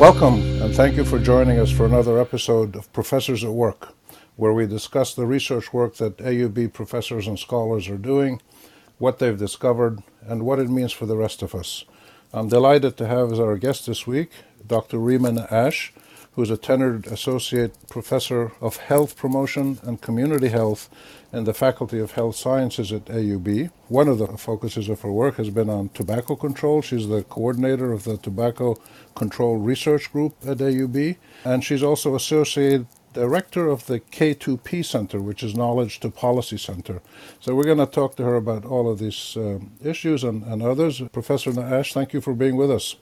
Welcome, and thank you for joining us for another episode of Professors at Work, where we discuss the research work that AUB professors and scholars are doing, what they've discovered, and what it means for the rest of us. I'm delighted to have as our guest this week Dr. Rima Nakkash, who is a tenured associate professor of health promotion and community health in the Faculty of Health Sciences at AUB. One of the focuses of her work has been on tobacco control. She's the coordinator of the Tobacco Control Research Group at AUB, and she's also associate director of the K2P Center, which is Knowledge to Policy Center. So we're going to talk to her about all of these um, issues and, and others. Professor Nakkash, thank you for being with us.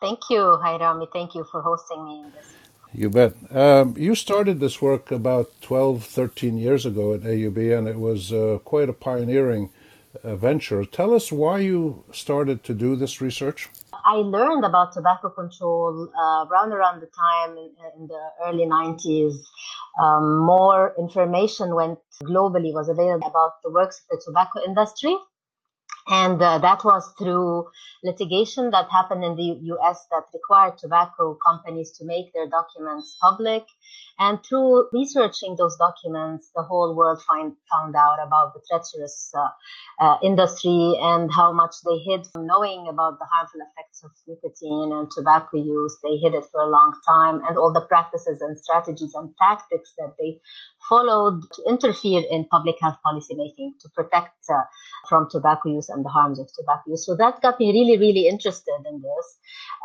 Thank you, Hi Rami. Thank you for hosting me in this. You bet. Um, you started this work about 12, 13 years ago at AUB, and it was uh, quite a pioneering uh, venture. Tell us why you started to do this research. I learned about tobacco control uh, around around the time in, in the early 90s. Um, more information went globally was available about the works of the tobacco industry and uh, that was through litigation that happened in the US that required tobacco companies to make their documents public. And through researching those documents, the whole world find, found out about the treacherous uh, uh, industry and how much they hid from knowing about the harmful effects of nicotine and tobacco use. They hid it for a long time and all the practices and strategies and tactics that they followed to interfere in public health policy making to protect uh, from tobacco use and the harms of tobacco use. So that got me really, really interested in this.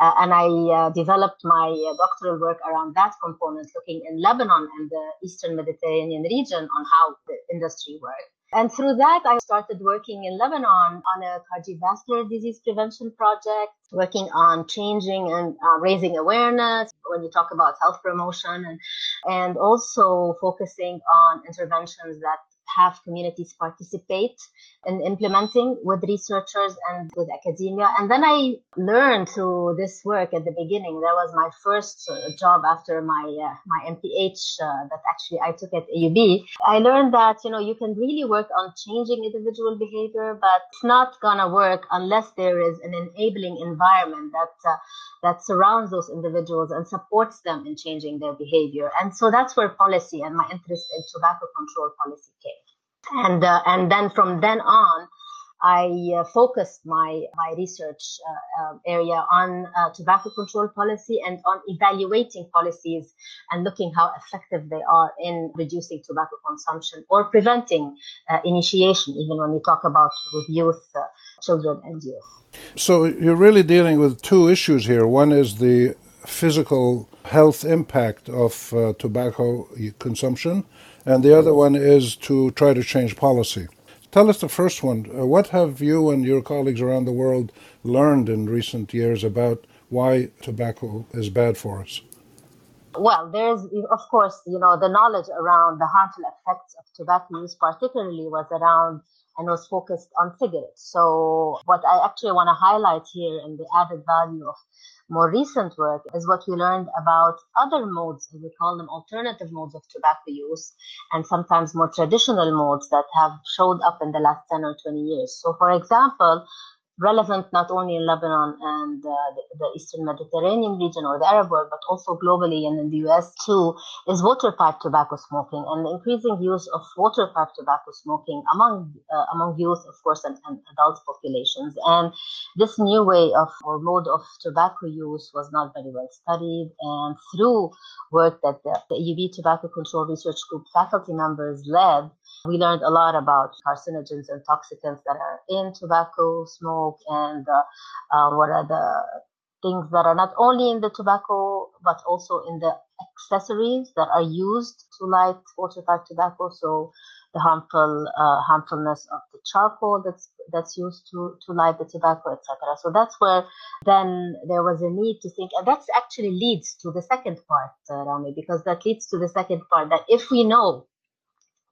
Uh, and I uh, developed my uh, doctoral work around that component, looking in Lebanon and the Eastern Mediterranean region on how the industry worked. And through that, I started working in Lebanon on a cardiovascular disease prevention project, working on changing and uh, raising awareness when you talk about health promotion and, and also focusing on interventions that have communities participate in implementing with researchers and with academia. And then I learned through this work at the beginning. That was my first uh, job after my uh, my MPH uh, that actually I took at AUB. I learned that you know you can really work on changing individual behavior, but it's not gonna work unless there is an enabling environment that uh, that surrounds those individuals and supports them in changing their behavior. And so that's where policy and my interest in tobacco control policy came and uh, and then from then on I uh, focused my my research uh, uh area on uh, tobacco control policy and on evaluating policies and looking how effective they are in reducing tobacco consumption or preventing uh, initiation, even when we talk about with youth, children, and youth. So you're really dealing with two issues here. One is the physical health impact of tobacco consumption and the other one is to try to change policy. Tell us the first one. Uh, what have you and your colleagues around the world learned in recent years about why tobacco is bad for us? Well, there's, of course, you know, the knowledge around the harmful effects of tobacco use, particularly was around and was focused on cigarettes. So, what I actually want to highlight here and the added value of more recent work is what we learned about other modes, we call them alternative modes of tobacco use, and sometimes more traditional modes that have showed up in the last 10 or 20 years. So, for example, relevant not only in Lebanon and uh, the, the, Eastern Mediterranean region or the Arab world, but also globally and in the US too, is water pipe tobacco smoking and the increasing use of water pipe tobacco smoking among uh, among youth, of course, and, and, adult populations. And this new way of or mode of tobacco use was not very well studied. And through work that the, the AUB Tobacco Control Research Group faculty members led, we learned a lot about carcinogens and toxicants that are in tobacco smoke and uh, uh, what are the things that are not only in the tobacco but also in the accessories that are used to light pipe tobacco. So the harmful uh, harmfulness of the charcoal that's that's used to to light the tobacco, etc. So that's where then there was a need to think, and that actually leads to the second part, uh, Rami, because that leads to the second part that if we know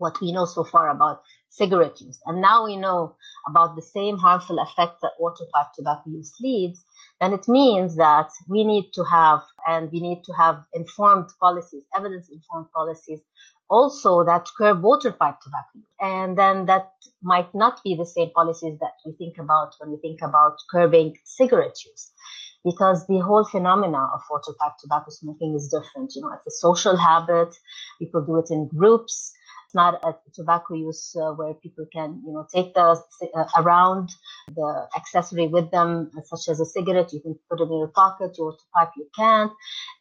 what we know so far about cigarette use. And now we know about the same harmful effects that water pipe tobacco use leads, then it means that we need to have, and we need to have informed policies, evidence informed policies, also that curb water pipe tobacco. And then that might not be the same policies that we think about when we think about curbing cigarette use. because the whole phenomena of water pipe tobacco smoking is different. You know, it's a social habit. People do it in groups. It's not a tobacco use uh, where people can, you know, take the uh, around the accessory with them, such as a cigarette. You can put it in your pocket. Your pipe, you can't.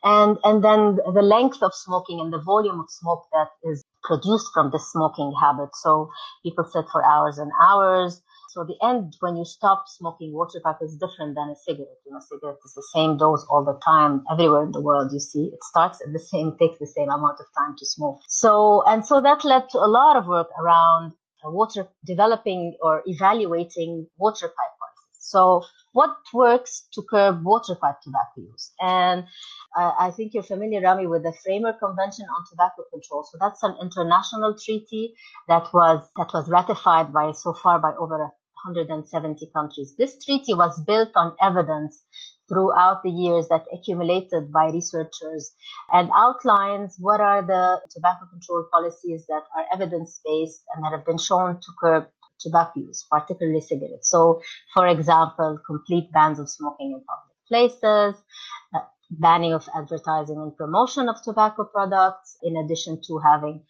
And and then the length of smoking and the volume of smoke that is produced from the smoking habit. So people sit for hours and hours so the end, when you stop smoking water pipe is different than a cigarette. You know, cigarette is the same dose all the time, everywhere in the world. You see, it starts at the same, takes the same amount of time to smoke. So, and so that led to a lot of work around uh, water, developing or evaluating water pipe policies. So what works to curb water pipe tobacco use? And I, I, think you're familiar, Rami, with the Framework Convention on Tobacco Control. So that's an international treaty that was that was ratified by so far by over 170 countries. This treaty was built on evidence throughout the years that accumulated by researchers and outlines what are the tobacco control policies that are evidence based and that have been shown to curb tobacco use, particularly cigarettes. So, for example, complete bans of smoking in public places, uh, banning of advertising and promotion of tobacco products, in addition to having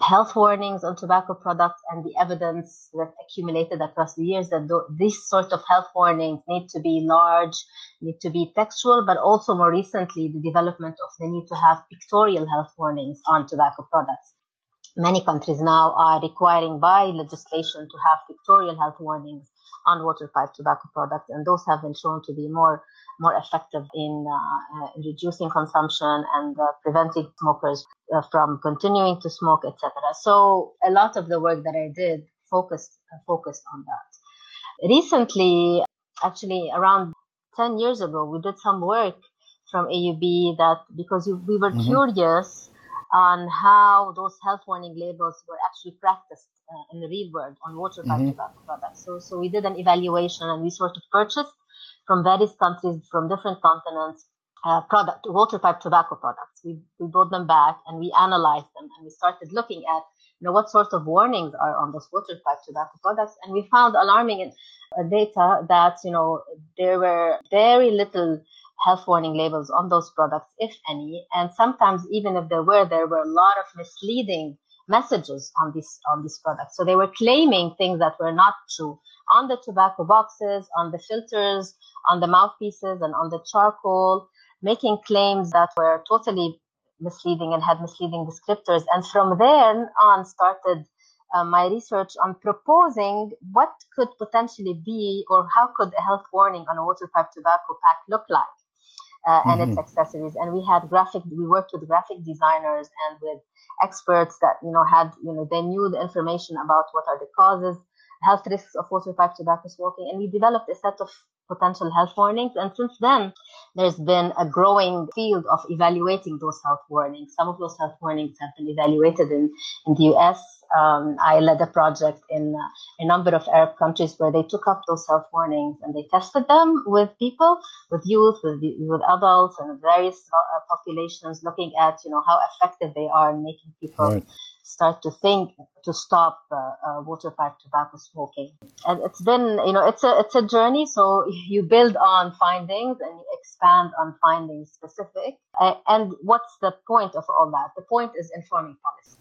health warnings on tobacco products and the evidence that accumulated across the years that th- these sort of health warnings need to be large, need to be textual, but also more recently the development of the need to have pictorial health warnings on tobacco products. Many countries now are requiring by legislation to have pictorial health warnings on water pipe tobacco products, and those have been shown to be more more effective in, uh, uh, in reducing consumption and uh, preventing smokers uh, from continuing to smoke, etc. So a lot of the work that I did focused uh, focused on that. Recently, actually around 10 years ago, we did some work from AUB that because we were mm-hmm. curious on how those health warning labels were actually practiced uh, in the real world on water mm-hmm. tobacco products. So, so we did an evaluation and we sort of purchased from various countries, from different continents, uh, product, water pipe tobacco products. We, we brought them back and we analyzed them and we started looking at, you know, what sorts of warnings are on those water pipe tobacco products. And we found alarming uh, data that, you know, there were very little health warning labels on those products, if any. And sometimes even if there were, there were a lot of misleading messages on these on these products. So they were claiming things that were not true on the tobacco boxes, on the filters, on the mouthpieces, and on the charcoal, making claims that were totally misleading and had misleading descriptors. And from there on, started uh, my research on proposing what could potentially be or how could a health warning on a water pipe tobacco pack look like. Uh, and mm-hmm. its accessories. And we had graphic, we worked with graphic designers and with experts that, you know, had, you know, they knew the information about what are the causes, health risks of water pipe tobacco smoking. And we developed a set of potential health warnings. And since then, there's been a growing field of evaluating those health warnings. Some of those health warnings have been evaluated in, in the US. Um, I led a project in uh, a number of Arab countries where they took up those health warnings and they tested them with people, with youth, with, with adults, and various uh, populations, looking at you know how effective they are in making people right start to think to stop uh, uh, water pipe tobacco smoking. And it's been, you know, it's a it's a journey. So you build on findings and you expand on findings specific. Uh, and what's the point of all that? The point is informing policy.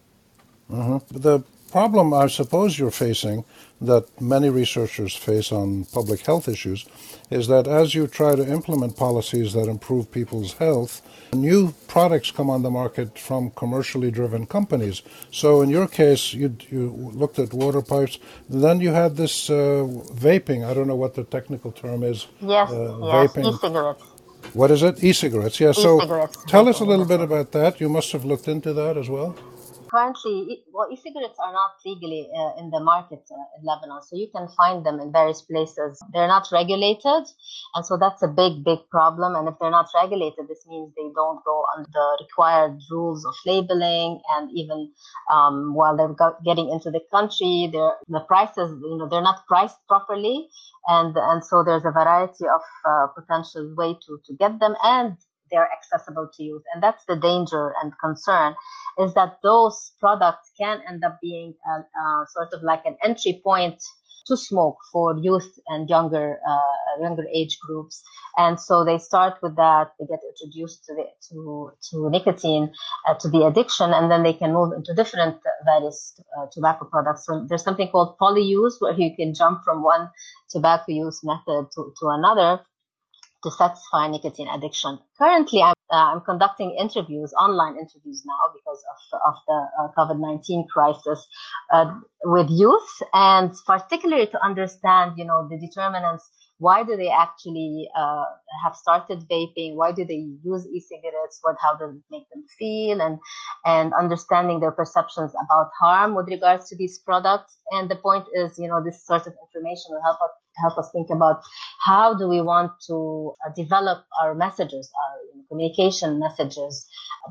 Mm-hmm. The problem I suppose you're facing, that many researchers face on public health issues, is that as you try to implement policies that improve people's health, new products come on the market from commercially driven companies. So in your case, you, you looked at water pipes, then you had this uh, vaping. I don't know what the technical term is. Yes, uh, yes, vaping. e-cigarettes. What is it? E-cigarettes. Yeah. E-cigarettes. So tell us a little bit about that. You must have looked into that as well currently, well, e-cigarettes are not legally uh, in the market uh, in Lebanon, so you can find them in various places. They're not regulated, and so that's a big, big problem. And if they're not regulated, this means they don't go under the required rules of labeling, and even um, while they're getting into the country, the prices, you know, they're not priced properly, and and so there's a variety of uh, potential way to to get them and they're accessible to youth. And that's the danger and concern is that those products can end up being a, a sort of like an entry point to smoke for youth and younger uh, younger age groups. And so they start with that. They get introduced to the, to to nicotine, uh, to the addiction, and then they can move into different various uh, tobacco products. So there's something called polyuse, where you can jump from one tobacco use method to, to another to satisfy nicotine addiction. Currently, I'm, uh, I'm conducting interviews, online interviews now because of, of the uh, COVID-19 crisis uh, with youth and particularly to understand, you know, the determinants why do they actually uh, have started vaping? Why do they use e-cigarettes? What how does it make them feel? And and understanding their perceptions about harm with regards to these products. And the point is you know this sort of information will help us help us think about how do we want to develop our messages, our communication messages,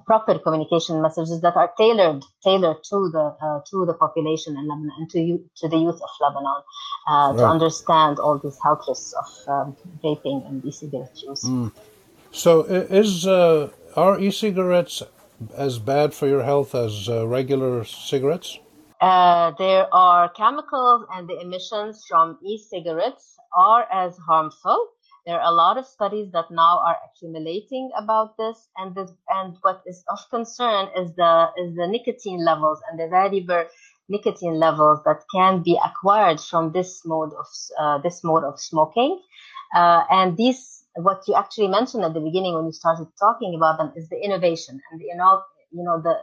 proper communication messages that are tailored tailored to the uh, to the population in Lebanon and to you, to the youth of Lebanon uh, right. to understand all these health risks of um, vaping and e-cigarette use. Mm. So, is uh, are e-cigarettes as bad for your health as uh, regular cigarettes? Uh, there are chemicals and the emissions from e-cigarettes are as harmful. There are a lot of studies that now are accumulating about this, and this, and what is of concern is the is the nicotine levels and the variable nicotine levels that can be acquired from this mode of uh, this mode of smoking, uh, and these what you actually mentioned at the beginning when you started talking about them is the innovation and the you know you know the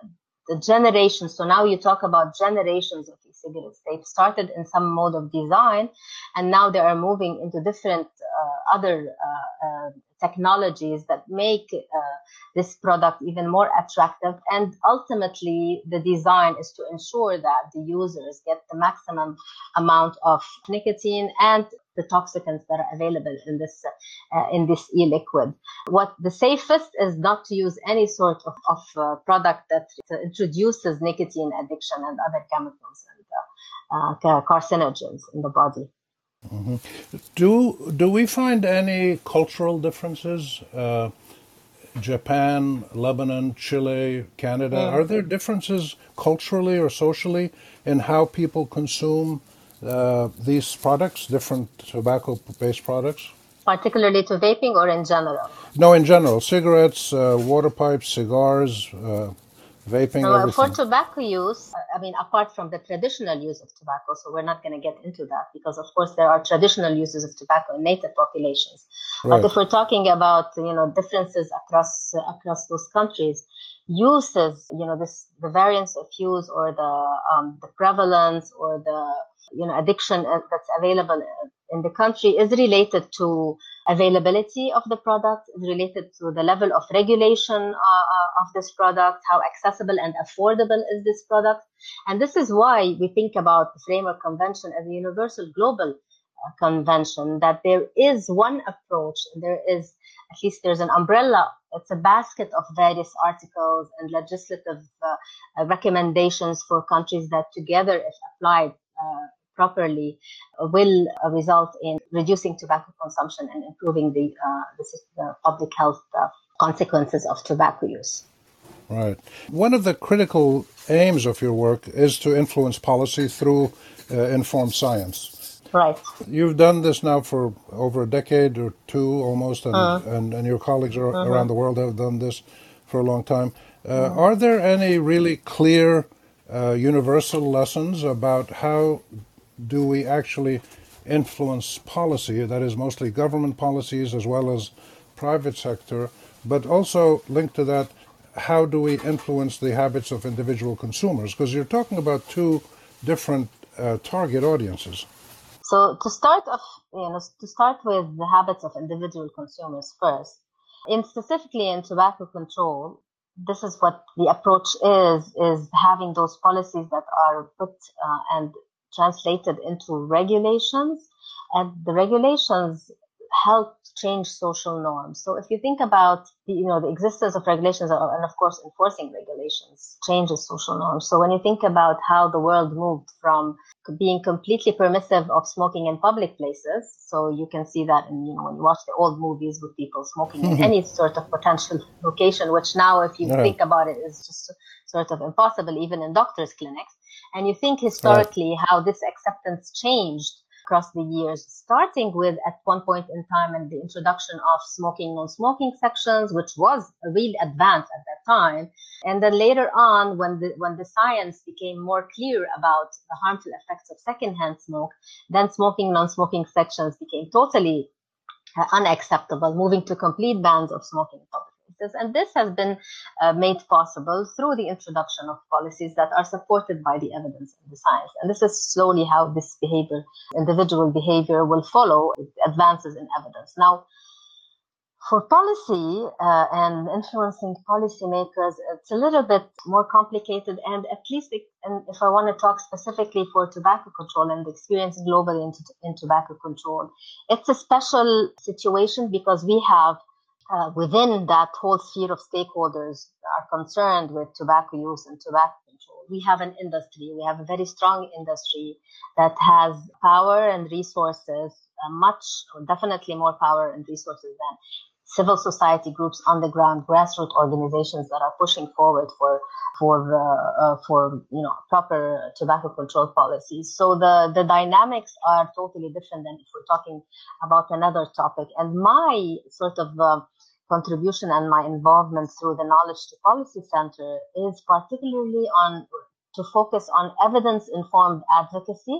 the generations. So now you talk about generations of e-cigarettes. They've started in some mode of design, and now they are moving into different uh, other uh, uh, technologies that make uh, this product even more attractive. And ultimately, the design is to ensure that the users get the maximum amount of nicotine and the toxicants that are available in this uh, in this e-liquid. What the safest is not to use any sort of, of uh, product that introduces nicotine addiction and other chemicals and uh, uh carcinogens in the body. Mm-hmm. Do do we find any cultural differences? Uh, Japan, Lebanon, Chile, Canada. Mm. Are there differences culturally or socially in how people consume uh, these products, different tobacco-based products? Particularly to vaping or in general? No, in general. Cigarettes, uh, water pipes, cigars, uh, vaping. For tobacco use, I mean, apart from the traditional use of tobacco, so we're not going to get into that because, of course, there are traditional uses of tobacco in native populations. Right. But if we're talking about, you know, differences across uh, across those countries, uses, you know, this the variance of use or the um, the prevalence or the you know addiction uh, that's available in the country is related to availability of the product, is related to the level of regulation uh, uh, of this product, how accessible and affordable is this product. And this is why we think about the Framework Convention as a universal global uh, convention, that there is one approach, there is at least there's an umbrella. It's a basket of various articles and legislative uh, recommendations for countries that together, if applied, uh, properly uh, will uh, result in reducing tobacco consumption and improving the, uh, the, the public health consequences of tobacco use. Right. One of the critical aims of your work is to influence policy through uh, informed science. Right. You've done this now for over a decade or two almost, and, uh and, and, your colleagues are, uh-huh. around the world have done this for a long time. Uh, uh-huh. Are there any really clear universal lessons about how do we actually influence policy, that is mostly government policies as well as private sector, but also linked to that, how do we influence the habits of individual consumers? Because you're talking about two different uh, target audiences. So to start off, you know, to start with the habits of individual consumers first, in specifically in tobacco control, this is what the approach is, is having those policies that are put uh, and translated into regulations and the regulations help change social norms. So if you think about the, you know the existence of regulations uh, and of course enforcing regulations changes social norms. So when you think about how the world moved from being completely permissive of smoking in public places, so you can see that in you know when you watch the old movies with people smoking in any sort of potential location, which now if you think about it is just sort of impossible even in doctors' clinics and you think historically right. how this acceptance changed across the years, starting with at one point in time and the introduction of smoking, non-smoking sections, which was a real advance at that time. And then later on, when the, when the science became more clear about the harmful effects of secondhand smoke, then smoking, non-smoking sections became totally uh, unacceptable, moving to complete bans of smoking in public places. And this has been uh, made possible through the introduction of policies that are supported by the evidence and the science. And this is slowly how this behavior, individual behavior, will follow advances in evidence. Now, for policy uh, and influencing policymakers, it's a little bit more complicated. And at least, it, and if I want to talk specifically for tobacco control and the experience globally in, in tobacco control, it's a special situation because we have uh, within that whole sphere of stakeholders are concerned with tobacco use and tobacco control. We have an industry, we have a very strong industry that has power and resources, uh, much, definitely more power and resources than civil society groups on the ground, grassroots organizations that are pushing forward for for uh, uh, for you know proper tobacco control policies. So the the dynamics are totally different than if we're talking about another topic. And my sort of uh, contribution and my involvement through the Knowledge to Policy Center is particularly on to focus on evidence informed advocacy.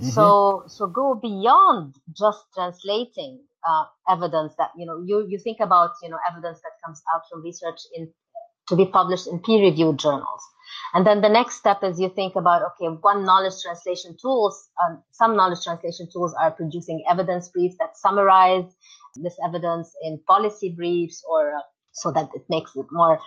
Mm-hmm. So so go beyond just translating uh, evidence that you know you you think about you know evidence that comes out from research in to be published in peer reviewed journals and then the next step is you think about okay one knowledge translation tools um, some knowledge translation tools are producing evidence briefs that summarize this evidence in policy briefs or uh, so that it makes it more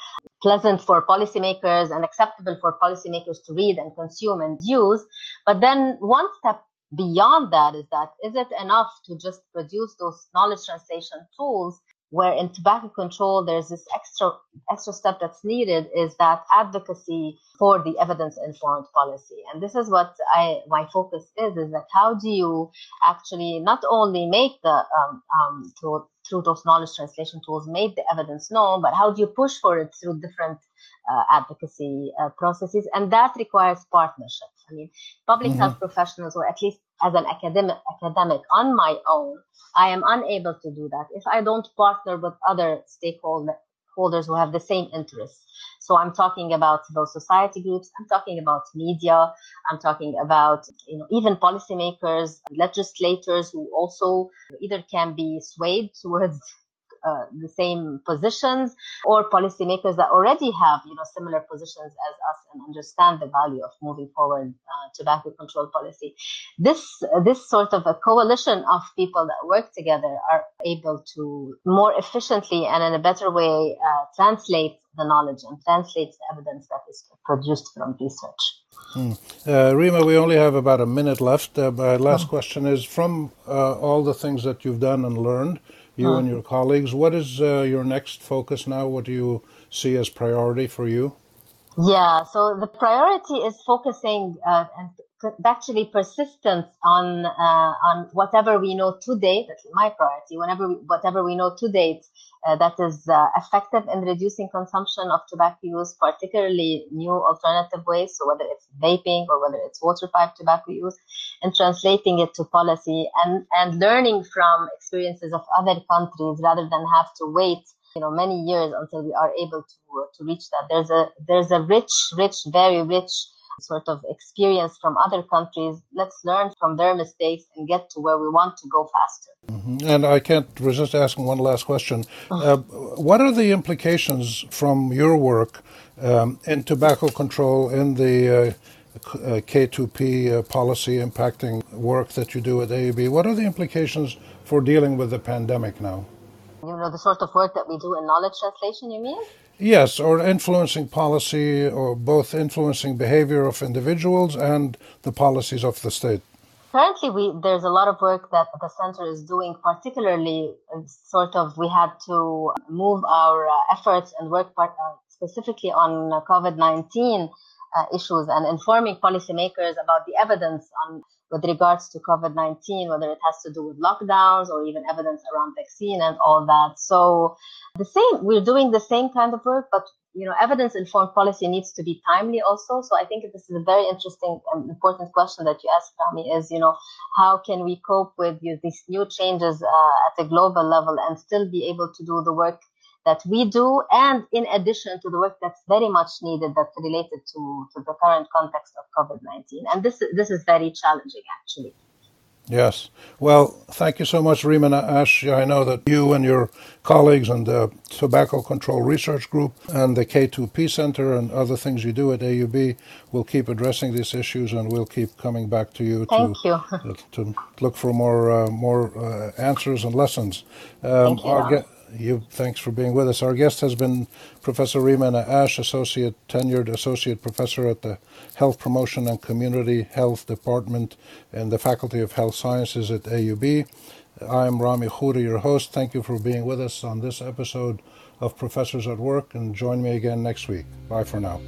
pleasant for policymakers and acceptable for policymakers to read and consume and use. But then one step beyond that is that is it enough to just produce those knowledge translation tools where in tobacco control there's this extra extra step that's needed is that advocacy for the evidence informed policy and this is what i my focus is is that how do you actually not only make the um, um, through, through those knowledge translation tools make the evidence known but how do you push for it through different uh, advocacy uh, processes, and that requires partnerships. I mean, public mm-hmm. health professionals, or at least as an academic, academic on my own, I am unable to do that if I don't partner with other stakeholders who have the same interests. So I'm talking about those society groups. I'm talking about media. I'm talking about, you know, even policymakers, legislators who also either can be swayed towards uh, the same positions or policymakers that already have you know similar positions as us and understand the value of moving forward uh, tobacco control policy this this sort of a coalition of people that work together are able to more efficiently and in a better way uh, translate the knowledge and translate the evidence that is produced from research Hmm. Uh, Rima, we only have about a minute left. Uh, my last oh. question is from uh, all the things that you've done and learned, you and your colleagues. What is uh, your next focus now? What do you see as priority for you? Yeah, so the priority is focusing uh, and actually persistence on uh, on whatever we know to date. That's my priority. Whenever we, whatever we know to date uh, that is uh, effective in reducing consumption of tobacco use, particularly new alternative ways. So whether it's vaping or whether it's water pipe tobacco use, and translating it to policy and and learning from experiences of other countries rather than have to wait you know many years until we are able to to reach that. There's a there's a rich, rich, very rich sort of experience from other countries. Let's learn from their mistakes and get to where we want to go faster. Mm-hmm. And I can't resist asking one last question. Uh, what are the implications from your work um, in tobacco control in the uh, uh K2P uh, policy impacting work that you do at AUB? What are the implications for dealing with the pandemic now? You know, the sort of work that we do in knowledge translation, you mean? Yes, or influencing policy, or both influencing behavior of individuals and the policies of the state. Currently, we, there's a lot of work that the center is doing. Particularly, uh, sort of, we had to move our uh, efforts and work part, uh, specifically on COVID 19 uh, issues and informing policymakers about the evidence on with regards to COVID 19, whether it has to do with lockdowns or even evidence around vaccine and all that. So, the same, we're doing the same kind of work, but you know, evidence informed policy needs to be timely also. So I think this is a very interesting and important question that you asked, Rami, is, you know, how can we cope with you these new changes uh, at a global level and still be able to do the work that we do, and in addition to the work that's very much needed that's related to, to the current context of COVID 19. And this, this is very challenging, actually. Yes. Well, thank you so much, Rima Nakkash. I know that you and your colleagues and the Tobacco Control Research Group and the K2P Center and other things you do at AUB will keep addressing these issues, and we'll keep coming back to you to, you. to look for more uh, more uh, answers and lessons. Um, thank you. You, thanks for being with us. Our guest has been Professor Rima Nakkash, Associate Tenured Associate Professor at the Health Promotion and Community Health Department in the Faculty of Health Sciences at AUB. I'm Rami Khouri, your host. Thank you for being with us on this episode of Professors at Work, and join me again next week. Bye for now.